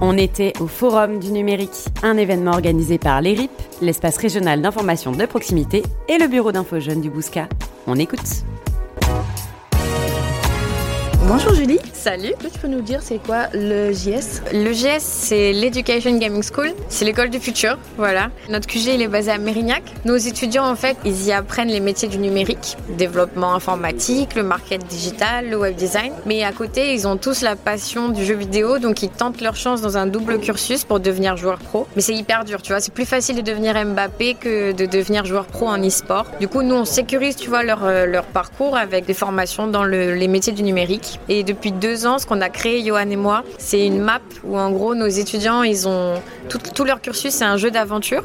On était au Forum du numérique, un événement organisé par l'ERIP, l'espace régional d'information de proximité, et le bureau d'info jeunes du Bousca. On écoute. Bonjour Julie. Salut. Tu peux nous dire c'est quoi le JS Le JS, c'est l'Education Gaming School. C'est l'école du futur. Voilà. Notre QG, il est basé à Mérignac. Nos étudiants, en fait, ils y apprennent les métiers du numérique, développement informatique, le market digital, le web design. Mais à côté, ils ont tous la passion du jeu vidéo, donc ils tentent leur chance dans un double cursus pour devenir joueur pro. Mais c'est hyper dur, tu vois. C'est plus facile de devenir Mbappé que de devenir joueur pro en e-sport. Du coup, nous, on sécurise, tu vois, leur, euh, leur parcours avec des formations dans le, les métiers du numérique. Et depuis deux ans, ce qu'on a créé, Johan et moi, c'est une map où en gros nos étudiants, ils ont tout, leur cursus, c'est un jeu d'aventure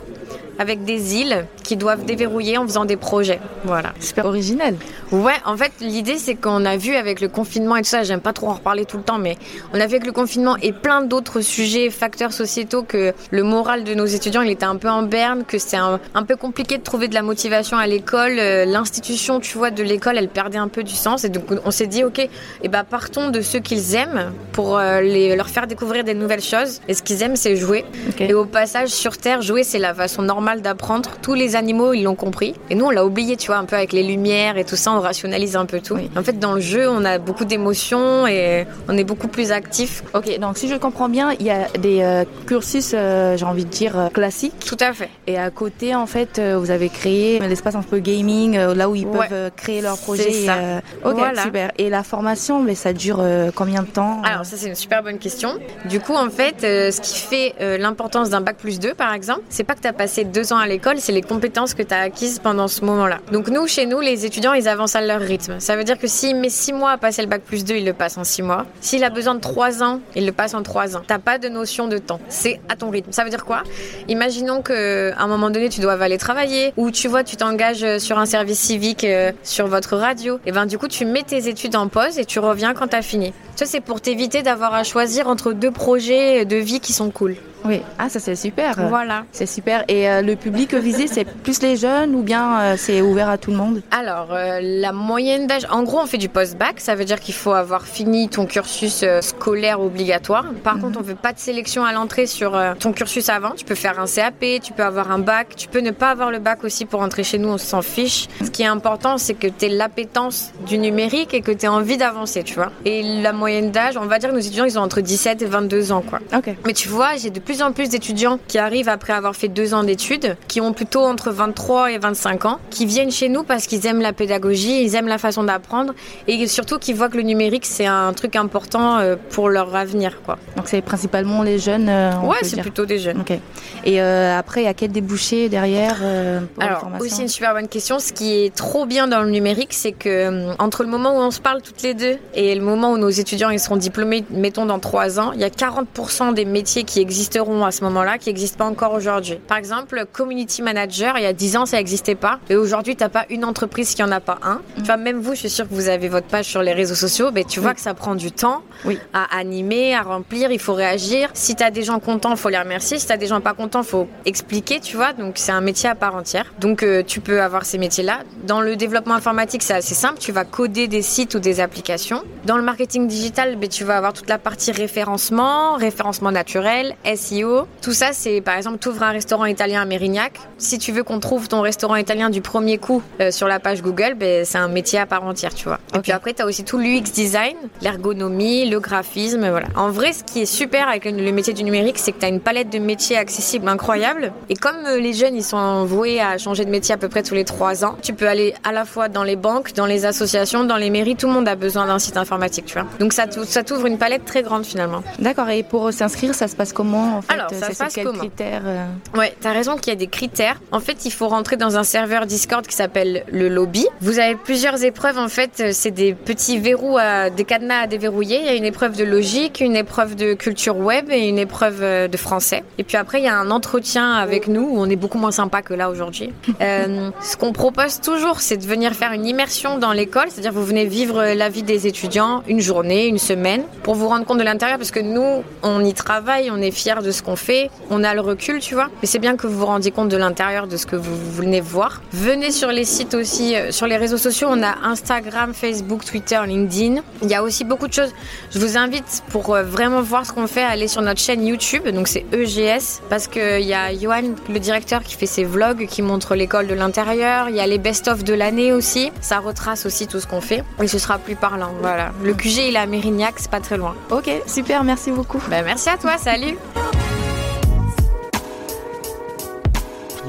avec des îles qui doivent déverrouiller en faisant des projets. Voilà. Super original. Ouais, en fait, l'idée c'est qu'on a vu avec le confinement et tout ça, j'aime pas trop en reparler tout le temps, mais on a vu avec le confinement et plein d'autres sujets, facteurs sociétaux, que le moral de nos étudiants, il était un peu en berne, que c'est un, un, peu compliqué de trouver de la motivation à l'école. Euh, L'institution, tu vois, de l'école, elle perdait un peu du sens. Et donc, on s'est dit, ok, et eh ben, partons de ceux qu'ils aiment pour euh, les, leur faire découvrir des nouvelles choses. Et ce qu'ils aiment, c'est jouer. Okay. Et au passage, sur Terre, jouer, c'est la façon normale d'apprendre. Tous les animaux, ils l'ont compris. Et nous, on l'a oublié, tu vois, un peu avec les lumières et tout ça, on rationalise un peu tout. Oui. En fait, dans le jeu, on a beaucoup d'émotions et on est beaucoup plus actif. Ok, donc si je comprends bien, il y a des euh, cursus, euh, j'ai envie de dire, euh, classiques. Tout à fait. Et à côté, en fait, vous avez créé l'espace un peu gaming, là où ils Ouais. peuvent créer leurs projets. C'est ça. et, ok, Voilà. super. Et la formation, mais ça dure combien de temps Alors ça c'est une super bonne question. Du coup en fait ce qui fait l'importance d'un bac plus 2 par exemple, c'est pas que tu as passé deux ans à l'école, c'est les compétences que tu as acquises pendant ce moment-là. Donc nous chez nous les étudiants ils avancent à leur rythme. Ça veut dire que s'il met six mois à passer le bac plus 2, il le passe en six mois. S'il a besoin de trois ans, il le passe en trois ans. T'as pas de notion de temps. C'est à ton rythme. Ça veut dire quoi? Imaginons que à un moment donné tu dois aller travailler ou tu vois tu t'engages euh, sur un service civique euh, sur votre radio. Et ben du coup tu mets tes études en pause et tu reviens quand tu as fini. Ça c'est pour t'éviter d'avoir à choisir entre deux projets de vie qui sont cool. Oui. Ah, ça c'est super. Voilà. C'est super. Et euh, le public visé, c'est plus les jeunes ou bien euh, c'est ouvert à tout le monde? Alors, euh, la moyenne d'âge, en gros, on fait du post-bac, ça veut dire qu'il faut avoir fini ton cursus scolaire obligatoire. Par contre, on fait pas de sélection à l'entrée sur ton cursus avant. Tu peux faire un CAP, tu peux avoir un bac, tu peux ne pas avoir le bac aussi pour entrer chez nous, on s'en fiche. Ce qui est important, c'est que tu aies l'appétence du numérique et que tu aies envie d'avancer, tu vois. Et la moyenne d'âge, on va dire que nos étudiants, ils ont entre 17 et 22 ans, quoi. Ok. Mais tu vois, j'ai de plus en plus d'étudiants qui arrivent après avoir fait deux ans d'études, qui ont plutôt entre 23 et 25 ans, qui viennent chez nous parce qu'ils aiment la pédagogie, ils aiment la façon d'apprendre et surtout qu'ils voient que le numérique c'est un truc important euh, pour leur avenir, quoi. Donc c'est principalement les jeunes. euh, on Ouais, c'est plutôt des jeunes. Ok. Et euh, après, il y a quel débouché derrière euh, pour Alors, aussi une super bonne question. Ce qui est trop bien dans le numérique, c'est que entre le moment où on se parle toutes les deux et le moment où nos étudiants ils seront diplômés, mettons dans trois ans, il y a 40% des métiers qui existeront à ce moment-là qui n'existent pas encore aujourd'hui. Par exemple, community manager, il y a 10 ans, ça n'existait pas. Et aujourd'hui, t'as pas une entreprise qui en a pas un. Enfin, même vous, je suis sûre que vous avez votre page sur les réseaux sociaux, mais tu vois que ça prend du temps Oui. à animer, à remplir, il faut réagir. Si tu as des gens contents, faut les remercier. Si tu as des gens pas contents, faut expliquer, tu vois. Donc c'est un métier à part entière. Donc euh, tu peux avoir ces métiers-là. Dans le développement informatique, c'est assez simple, tu vas coder des sites ou des applications. Dans le marketing digital, tu vas avoir toute la partie référencement, référencement naturel, SEO. Tout ça, c'est par exemple, tu ouvres un restaurant italien à Mérignac. Si tu veux qu'on trouve ton restaurant italien du premier coup euh, sur la page Google, ben, c'est un métier à part entière, tu vois. Et puis après, tu as aussi tout l'UX design, l'ergonomie, le graphisme, voilà. En vrai, ce qui est super avec le, métier du numérique, c'est que tu as une palette de métiers accessibles incroyable. Et comme euh, les jeunes, ils sont voués à changer de métier à peu près tous les trois ans, tu peux aller à la fois dans les banques, dans les associations, dans les mairies, tout le monde a besoin d'un site informatique, tu vois. Donc ça ça t'ouvre une palette très grande finalement. D'accord. Et pour s'inscrire, ça se passe comment en fait Alors, ça C'est se passe quels comment critères euh Ouais, t'as raison qu'il y a des critères. En fait, il faut rentrer dans un serveur Discord qui s'appelle le lobby. Vous avez plusieurs épreuves. En fait, euh, c'est des petits verrous, à, des cadenas à déverrouiller. Il y a une épreuve de logique, une épreuve de culture web et une épreuve euh, de français. Et puis après, il y a un entretien avec nous où on est beaucoup moins sympa que là aujourd'hui. Euh, ce qu'on propose toujours, c'est de venir faire une immersion dans l'école, c'est-à-dire vous venez vivre la vie des étudiants une journée, une semaine, pour vous rendre compte de l'intérieur, parce que nous, on y travaille, on est fiers de ce qu'on fait, on a le recul, tu vois. Mais c'est bien que vous vous rendiez compte de l'intérieur de ce que vous venez voir. Venez sur les sites aussi, euh, sur les réseaux sociaux, on a Instagram, Facebook, Twitter, LinkedIn. Il y a aussi beaucoup de choses. Je vous invite pour euh, vraiment voir ce qu'on fait, à aller sur notre chaîne YouTube, donc c'est EGS, parce qu'il y a Johan, le directeur, qui fait ses vlogs, qui montre l'école de l'intérieur. Il y a les best-of de l'année aussi. Ça retrace aussi tout ce qu'on fait et ce sera plus parlant. Voilà. Le QG, il est à Mérignac, c'est pas très loin. Ok, super, merci beaucoup. Ben, merci à toi, salut.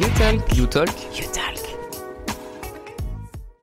You Talk. You Talk. You talk.